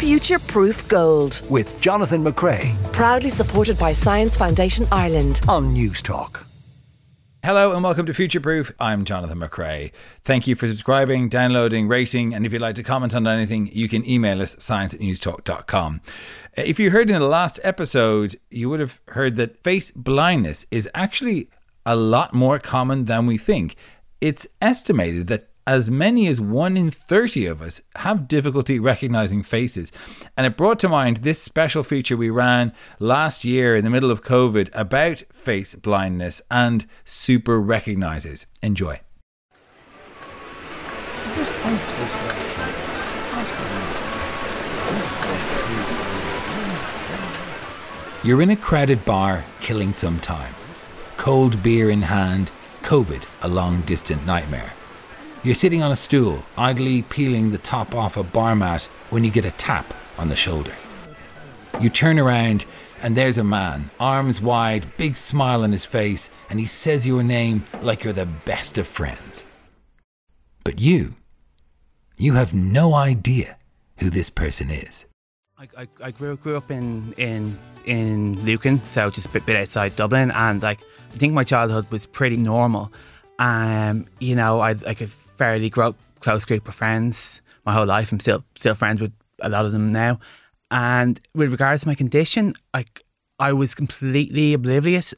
Future Proof Gold with Jonathan McCrea proudly supported by Science Foundation Ireland. on Newstalk. Hello and welcome to Future Proof. I'm Jonathan McCrea. Thank you for subscribing, downloading, rating, and if you'd like to comment on anything, you can email us science at newstalk.com. Uh, If you heard in the last episode, you would have heard that face blindness is actually a lot more common than we think. It's estimated that as many as 1 in 30 of us have difficulty recognizing faces. And it brought to mind this special feature we ran last year in the middle of COVID about face blindness and super recognizers. Enjoy. You're in a crowded bar, killing some time. Cold beer in hand, COVID a long distant nightmare. You're sitting on a stool, idly peeling the top off a bar mat when you get a tap on the shoulder. You turn around, and there's a man, arms wide, big smile on his face, and he says your name like you're the best of friends. But you, you have no idea who this person is. I, I, I grew grew up in in in Lucan, so just a bit, bit outside Dublin, and like I think my childhood was pretty normal. Um, you know, I like a fairly gro- close group of friends my whole life. I'm still still friends with a lot of them now. And with regards to my condition, like I was completely oblivious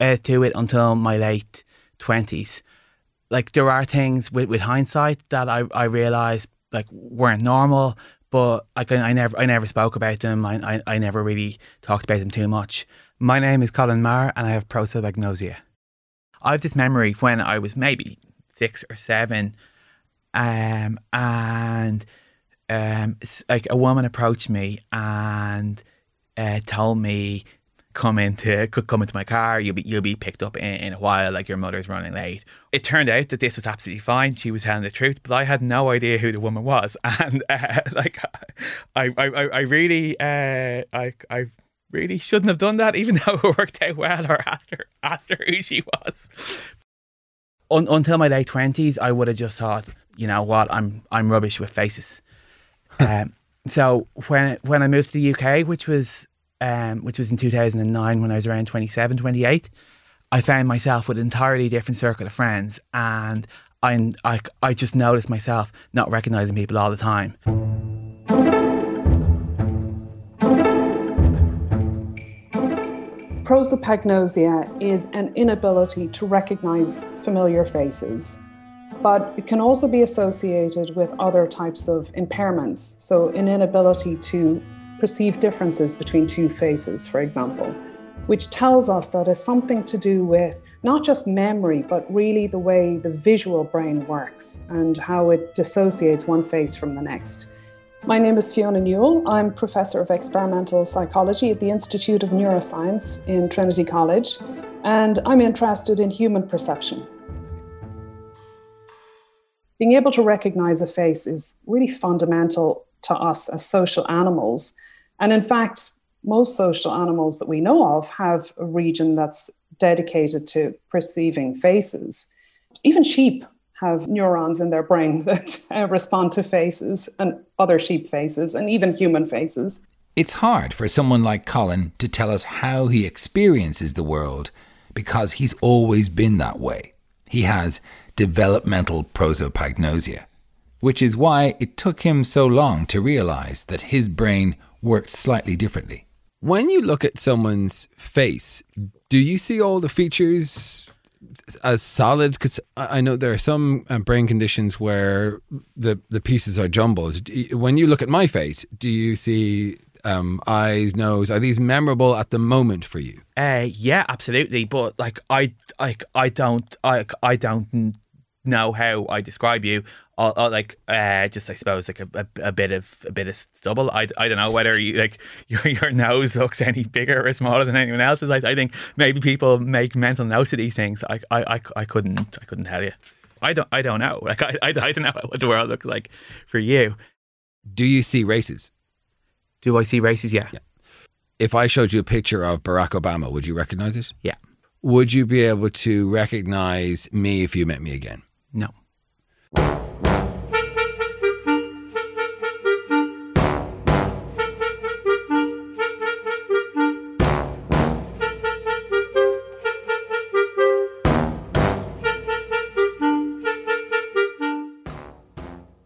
uh, to it until my late twenties. Like there are things with, with hindsight that I I realized like weren't normal, but I I never I never spoke about them. I, I I never really talked about them too much. My name is Colin Marr, and I have prosopagnosia. I have this memory when I was maybe six or seven, um, and um, like a woman approached me and uh, told me come into could come into my car. You'll be you'll be picked up in, in a while. Like your mother's running late. It turned out that this was absolutely fine. She was telling the truth, but I had no idea who the woman was, and uh, like I I I, I really uh, I I really shouldn't have done that, even though it worked out well. Or asked her asked her who she was. Un- until my late twenties, I would have just thought, you know what, I'm I'm rubbish with faces. um, so when when I moved to the UK, which was um, which was in 2009 when I was around 27, 28, I found myself with an entirely different circle of friends, and I I, I just noticed myself not recognizing people all the time. Prosopagnosia is an inability to recognize familiar faces, but it can also be associated with other types of impairments. So, an inability to perceive differences between two faces, for example, which tells us that it's something to do with not just memory, but really the way the visual brain works and how it dissociates one face from the next. My name is Fiona Newell. I'm Professor of Experimental Psychology at the Institute of Neuroscience in Trinity College, and I'm interested in human perception. Being able to recognize a face is really fundamental to us as social animals. And in fact, most social animals that we know of have a region that's dedicated to perceiving faces. Even sheep have neurons in their brain that uh, respond to faces and other sheep faces and even human faces. It's hard for someone like Colin to tell us how he experiences the world because he's always been that way. He has developmental prosopagnosia, which is why it took him so long to realize that his brain worked slightly differently. When you look at someone's face, do you see all the features as solid? Because I know there are some uh, brain conditions where the the pieces are jumbled. When you look at my face, do you see um, eyes, nose? Are these memorable at the moment for you? Uh, yeah, absolutely. But like, I, like, I don't, I, I don't know how I describe you. Or, or like, uh, just I suppose like a, a, a bit of a bit of stubble. I, I don't know whether you like your your nose looks any bigger or smaller than anyone else's. I, I think maybe people make mental notes of these things. I, I, I, I couldn't, I couldn't tell you. I don't, I don't know. Like, I, I, I don't know what the world looks like for you. Do you see races? Do I see races? Yeah. If I showed you a picture of Barack Obama, would you recognize it? Yeah. Would you be able to recognize me if you met me again? No.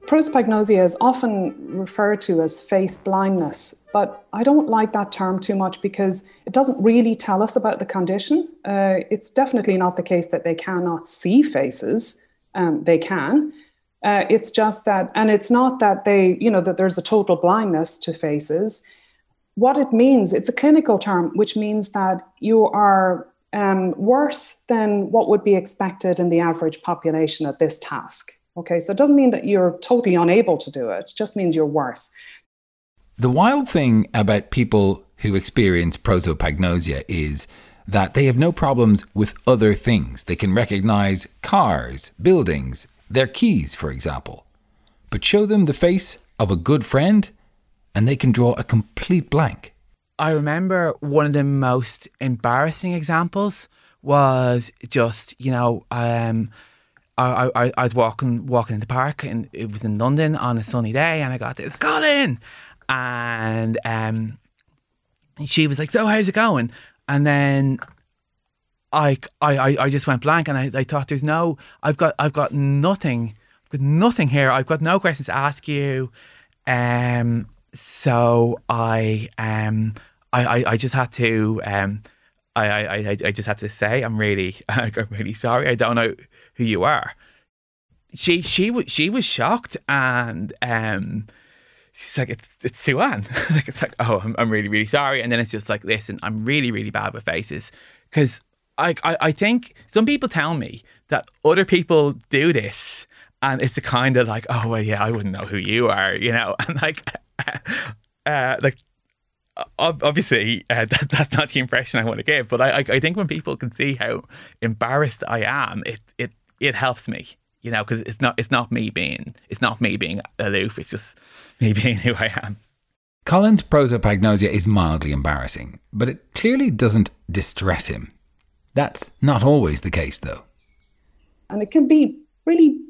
Prosopagnosia is often referred to as face blindness, but I don't like that term too much because it doesn't really tell us about the condition. Uh, it's definitely not the case that they cannot see faces. Um, they can. Uh, it's just that, and it's not that they, you know, that there's a total blindness to faces. What it means, it's a clinical term, which means that you are um, worse than what would be expected in the average population at this task. Okay, so it doesn't mean that you're totally unable to do it, it just means you're worse. The wild thing about people who experience prosopagnosia is that they have no problems with other things. They can recognize cars, buildings, their keys, for example. But show them the face of a good friend, and they can draw a complete blank. I remember one of the most embarrassing examples was just, you know, um, I, I, I was walking walking in the park and it was in London on a sunny day and I got this Colin and um she was like so how's it going and then I, I, I just went blank and I, I thought there's no I've got I've got nothing I've got nothing here I've got no questions to ask you um so I um I, I, I just had to um I, I, I, I just had to say I'm really I'm really sorry. I don't know who you are. She she was she was shocked and um she's like it's it's Sue-Ann. like it's like oh I'm, I'm really really sorry. And then it's just like listen I'm really really bad with faces. Because I, I I think some people tell me that other people do this and it's a kind of like oh well yeah I wouldn't know who you are you know? And like uh like obviously uh, that, that's not the impression I want to give, but I, I think when people can see how embarrassed I am, it it it helps me, you know, because it's not it's not me being it's not me being aloof. It's just me being who I am. Colin's prosopagnosia is mildly embarrassing, but it clearly doesn't distress him. That's not always the case, though. And it can be really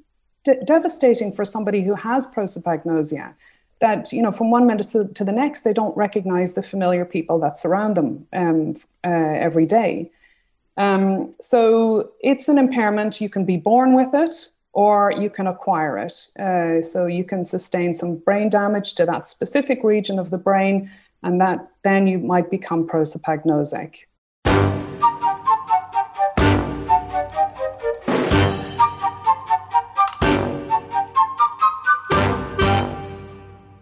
de- devastating for somebody who has prosopagnosia that you know from one minute to, to the next they don't recognize the familiar people that surround them um, uh, every day um, so it's an impairment you can be born with it or you can acquire it uh, so you can sustain some brain damage to that specific region of the brain and that then you might become prosopagnosic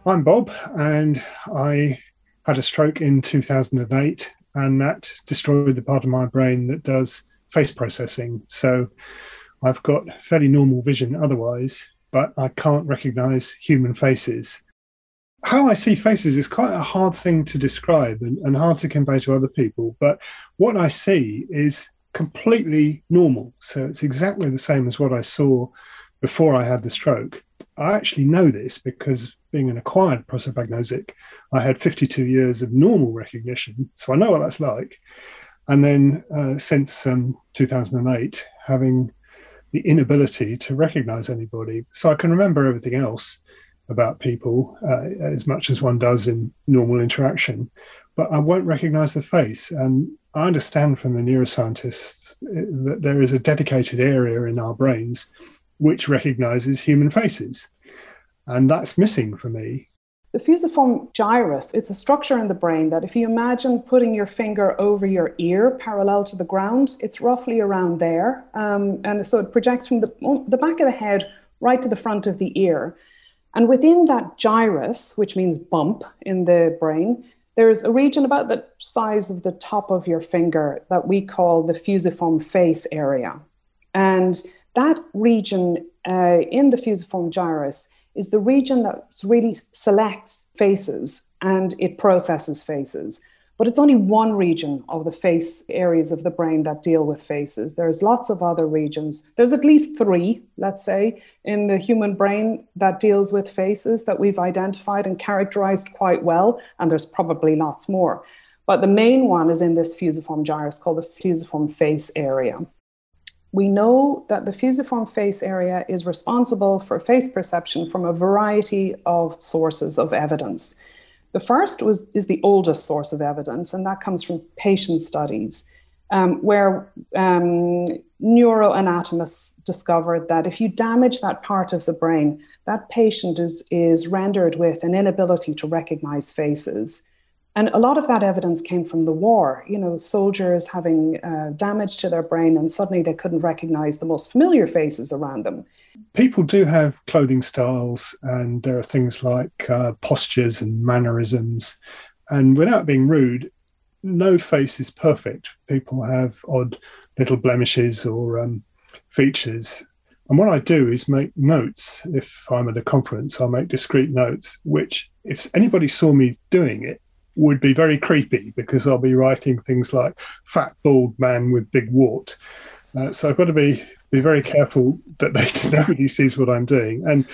I'm Bob, and I had a stroke in 2008, and that destroyed the part of my brain that does face processing. So I've got fairly normal vision otherwise, but I can't recognize human faces. How I see faces is quite a hard thing to describe and, and hard to convey to other people. But what I see is completely normal. So it's exactly the same as what I saw before I had the stroke. I actually know this because being an acquired prosopagnosic, I had 52 years of normal recognition. So I know what that's like. And then uh, since um, 2008, having the inability to recognize anybody. So I can remember everything else about people uh, as much as one does in normal interaction, but I won't recognize the face. And I understand from the neuroscientists uh, that there is a dedicated area in our brains which recognizes human faces. And that's missing for me. The fusiform gyrus, it's a structure in the brain that if you imagine putting your finger over your ear parallel to the ground, it's roughly around there. Um, and so it projects from the, the back of the head right to the front of the ear. And within that gyrus, which means bump in the brain, there's a region about the size of the top of your finger that we call the fusiform face area. And that region uh, in the fusiform gyrus is the region that really selects faces and it processes faces. But it's only one region of the face areas of the brain that deal with faces. There's lots of other regions. There's at least three, let's say, in the human brain that deals with faces that we've identified and characterized quite well. And there's probably lots more. But the main one is in this fusiform gyrus called the fusiform face area. We know that the fusiform face area is responsible for face perception from a variety of sources of evidence. The first was, is the oldest source of evidence, and that comes from patient studies. um, where um, neuroanatomists discovered that if you damage that part of the brain, that patient is, is rendered with an inability to recognize faces. And a lot of that evidence came from the war, you know, soldiers having uh, damage to their brain and suddenly they couldn't recognize the most familiar faces around them. People do have clothing styles, and there are things like uh, postures and mannerisms. And without being rude, no face is perfect. People have odd little blemishes or um, features. And what I do is make notes. If I'm at a conference, I'll make discrete notes, which, if anybody saw me doing it, would be very creepy because I'll be writing things like fat bald man with big wart. Uh, so I've got to be be very careful that they nobody sees what I'm doing. And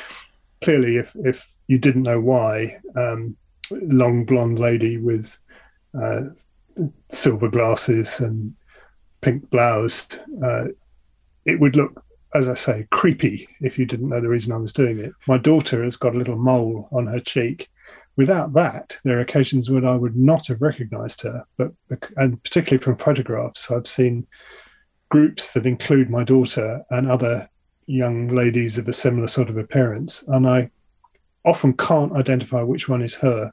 clearly, if if you didn't know why, um, long blonde lady with uh, silver glasses and pink blouse, uh, it would look, as I say, creepy if you didn't know the reason I was doing it. My daughter has got a little mole on her cheek. Without that, there are occasions when I would not have recognized her, but and particularly from photographs, I've seen groups that include my daughter and other young ladies of a similar sort of appearance, and I often can't identify which one is her.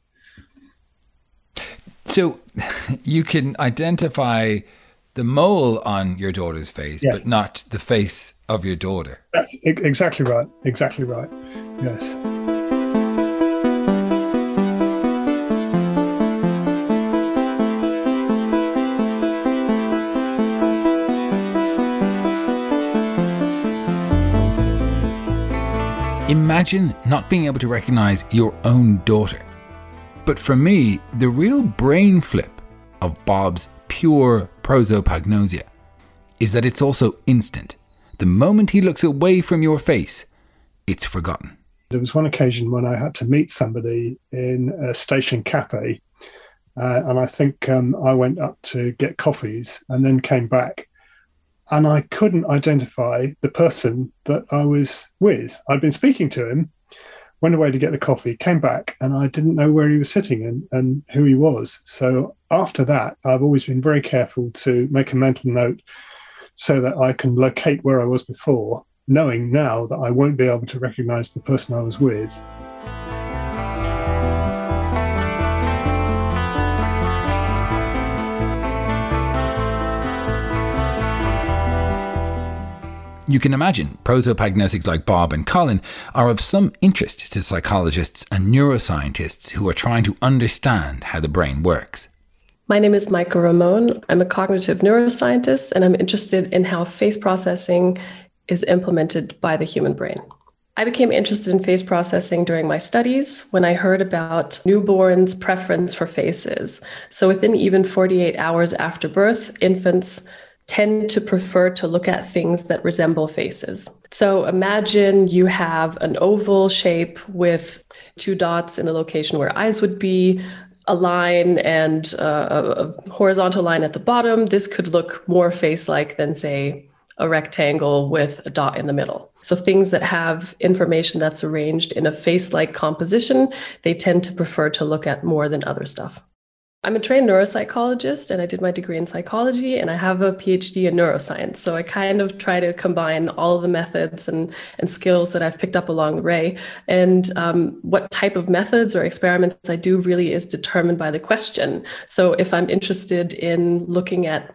So you can identify the mole on your daughter's face, yes. but not the face of your daughter. That's exactly right. Exactly right. Yes. Imagine not being able to recognize your own daughter. But for me, the real brain flip of Bob's pure prosopagnosia is that it's also instant. The moment he looks away from your face, it's forgotten. There was one occasion when I had to meet somebody in a station cafe, uh, and I think um, I went up to get coffees and then came back and I couldn't identify the person that I was with. I'd been speaking to him, went away to get the coffee, came back, and I didn't know where he was sitting and, and who he was. So after that, I've always been very careful to make a mental note so that I can locate where I was before, knowing now that I won't be able to recognize the person I was with. You can imagine prosopagnosics like Bob and Colin are of some interest to psychologists and neuroscientists who are trying to understand how the brain works. My name is Meike Ramon. I'm a cognitive neuroscientist and I'm interested in how face processing is implemented by the human brain. I became interested in face processing during my studies when I heard about newborns' preference for faces. So, within even 48 hours after birth, infants tend to prefer to look at things that resemble faces. So imagine you have an oval shape with two dots in the location where eyes would be, a line and uh, a horizontal line at the bottom. This could look more face like than, say, a rectangle with a dot in the middle. So things that have information that's arranged in a face like composition, they tend to prefer to look at more than other stuff. I'm a trained neuropsychologist and I did my degree in psychology and I have a PhD in neuroscience. So I kind of try to combine all the methods and, and skills that I've picked up along the way. And um, what type of methods or experiments I do really is determined by the question. So if I'm interested in looking at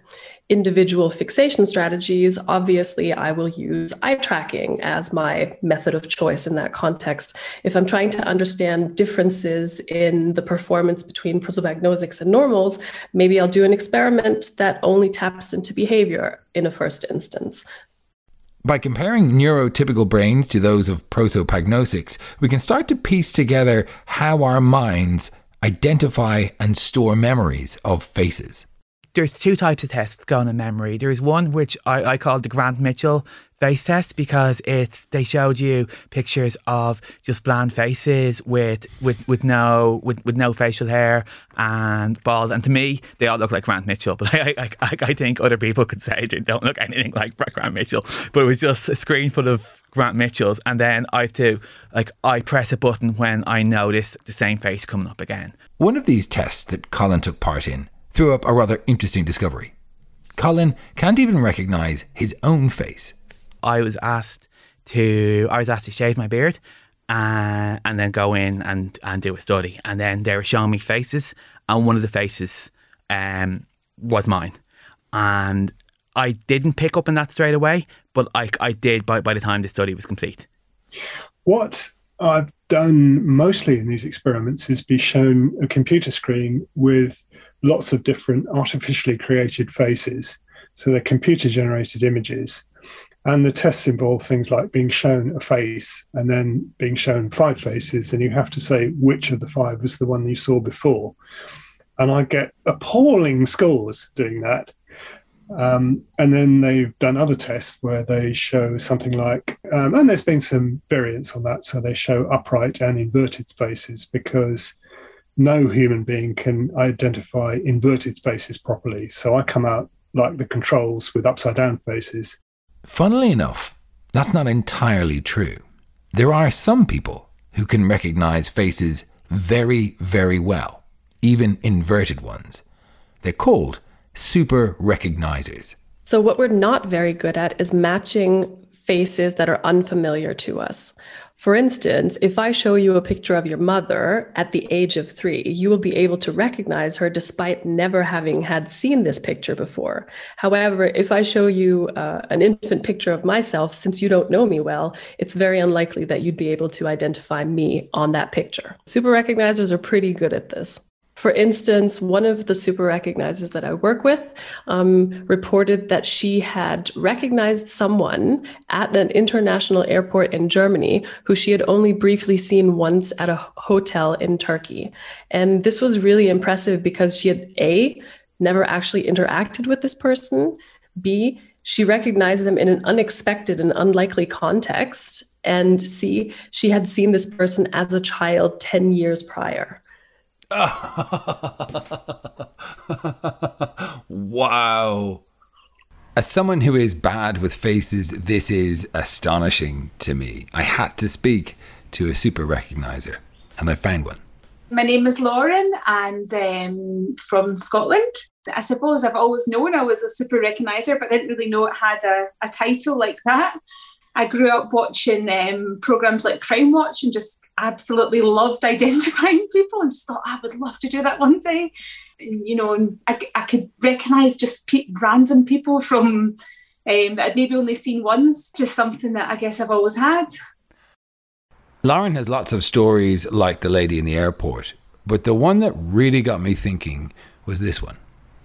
individual fixation strategies, obviously I will use eye tracking as my method of choice in that context. If I'm trying to understand differences in the performance between prosopagnosics and normals, maybe I'll do an experiment that only taps into behavior in a first instance. By comparing neurotypical brains to those of prosopagnosics, we can start to piece together how our minds identify and store memories of faces there's two types of tests going in memory. There's one which I, I call the Grant Mitchell face test because it's they showed you pictures of just bland faces with with, with no with, with no facial hair and bald and to me they all look like Grant Mitchell but I, I, I think other people could say they don't look anything like Grant Mitchell but it was just a screen full of Grant Mitchells and then I have to like I press a button when I notice the same face coming up again. One of these tests that Colin took part in threw up a rather interesting discovery. Colin can't even recognize his own face. I was asked to I was asked to shave my beard uh, and then go in and, and do a study. And then they were showing me faces, and one of the faces um, was mine. And I didn't pick up on that straight away, but I, I did by, by the time the study was complete. What I've done mostly in these experiments is be shown a computer screen with lots of different artificially created faces. So they're computer generated images. And the tests involve things like being shown a face and then being shown five faces, and you have to say which of the five was the one you saw before. And I get appalling scores doing that. Um, and then they've done other tests where they show something like, um, and there's been some variance on that. So they show upright and inverted spaces because no human being can identify inverted spaces properly. So I come out like the controls with upside down faces. Funnily enough, that's not entirely true. There are some people who can recognize faces very, very well, even inverted ones. They're called super recognizers. So, what we're not very good at is matching faces that are unfamiliar to us. For instance, if I show you a picture of your mother at the age of three, you will be able to recognize her despite never having had seen this picture before. However, if I show you uh, an infant picture of myself, since you don't know me well, it's very unlikely that you'd be able to identify me on that picture. Super recognizers are pretty good at this. For instance, one of the super recognizers that I work with um, reported that she had recognized someone at an international airport in Germany who she had only briefly seen once at a hotel in Turkey. And this was really impressive because she had A, never actually interacted with this person, B, she recognized them in an unexpected and unlikely context, and C, she had seen this person as a child 10 years prior. wow. As someone who is bad with faces, this is astonishing to me. I had to speak to a super recognizer, and I found one. My name is Lauren, and um, from Scotland. I suppose I've always known I was a super recognizer, but I didn't really know it had a, a title like that. I grew up watching um, programs like Crime Watch and just absolutely loved identifying people and just thought I would love to do that one day. And, you know, I, I could recognize just pe- random people from um, that I'd maybe only seen once, just something that I guess I've always had. Lauren has lots of stories like the lady in the airport, but the one that really got me thinking was this one.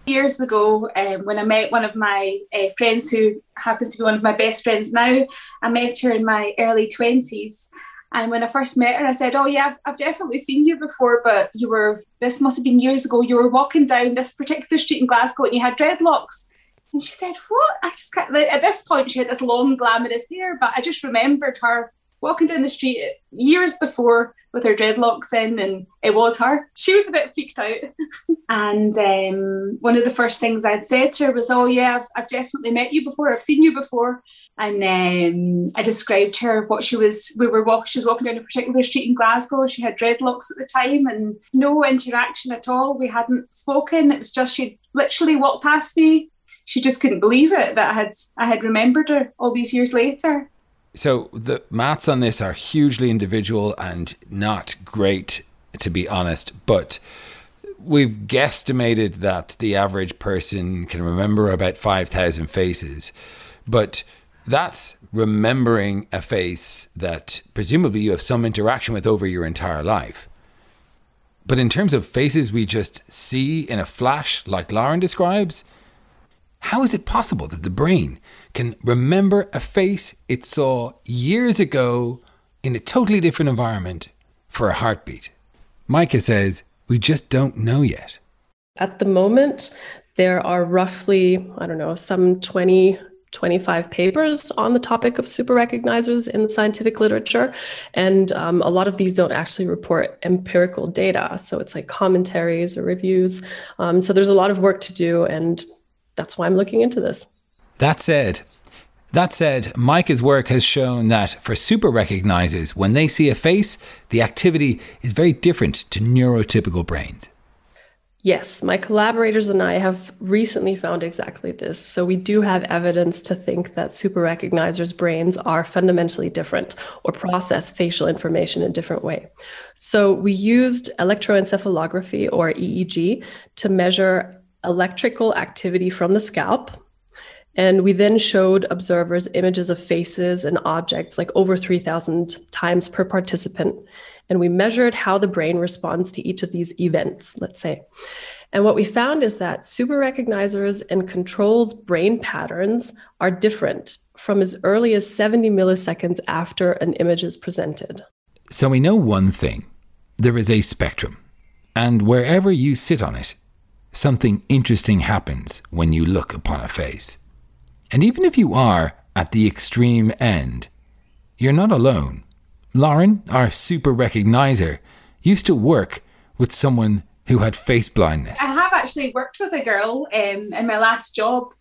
Years ago, um, when I met one of my uh, friends who happens to be one of my best friends now, I met her in my early 20s and when I first met her, I said, Oh, yeah, I've, I've, definitely seen you before, but you were, this must have been years ago. You were walking down this particular street in Glasgow and you had dreadlocks. And she said, What? I just can't, at this point, she had this long, glamorous hair, but I just remembered her walking down the street years before with her dreadlocks in, and it was her. She was a bit freaked out. and um, one of the first things I'd said to her was, Oh, yeah, I've, I've definitely met you before. I've seen you before. And um, I described to her what she was. We were walking. She was walking down a particular street in Glasgow. She had dreadlocks at the time, and no interaction at all. We hadn't spoken. It was just she'd literally walked past me. She just couldn't believe it that I had I had remembered her all these years later. So the maths on this are hugely individual and not great, to be honest. But we've guesstimated that the average person can remember about five thousand faces, but that's remembering a face that presumably you have some interaction with over your entire life. But in terms of faces we just see in a flash, like Lauren describes, how is it possible that the brain can remember a face it saw years ago in a totally different environment for a heartbeat? Meike says, we just don't know yet. At the moment, there are roughly, I don't know, some 20 25 papers on the topic of super recognizers in the scientific literature. And um, a lot of these don't actually report empirical data. So it's like commentaries or reviews. Um, so there's a lot of work to do. And that's why I'm looking into this. That said, that said, Meike's work has shown that for super recognizers, when they see a face, the activity is very different to neurotypical brains. Yes, my collaborators and I have recently found exactly this. So we do have evidence to think that super recognizers' brains are fundamentally different or process facial information in a different way. So we used electroencephalography or EEG to measure electrical activity from the scalp. And we then showed observers images of faces and objects like over 3,000 times per participant and we measured how the brain responds to each of these events, let's say. And what we found is that super recognizers and controls brain patterns are different from as early as 70 milliseconds after an image is presented. So we know one thing there is a spectrum, and wherever you sit on it, something interesting happens when you look upon a face. And even if you are at the extreme end, you're not alone. Lauren, our super recognizer, used to work with someone who had face blindness. I have actually worked with a girl um, in my last job.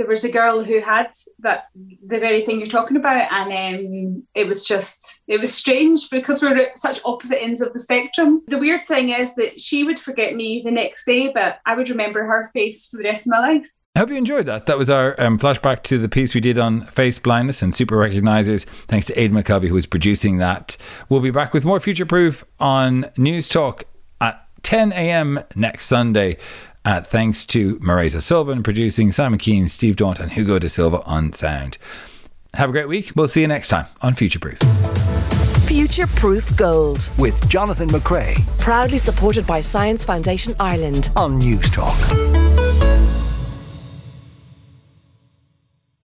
There was a girl who had that the very thing you're talking about, and um, it was just it was strange because we we're at such opposite ends of the spectrum. The weird thing is that she would forget me the next day, but I would remember her face for the rest of my life. I hope you enjoyed that. That was our um, flashback to the piece we did on face blindness and super recognizers. Thanks to Aidan McCovey, who was producing that. We'll be back with more Future Proof on Newstalk at 10 a.m. next Sunday. Uh, thanks to Marisa Sullivan producing, Simon Keane, Steve Daunt, and Hugo De Silva on sound. Have a great week. We'll see you next time on Future Proof. Future Proof Gold. With Jonathan McCrea Proudly supported by Science Foundation Ireland. on Newstalk.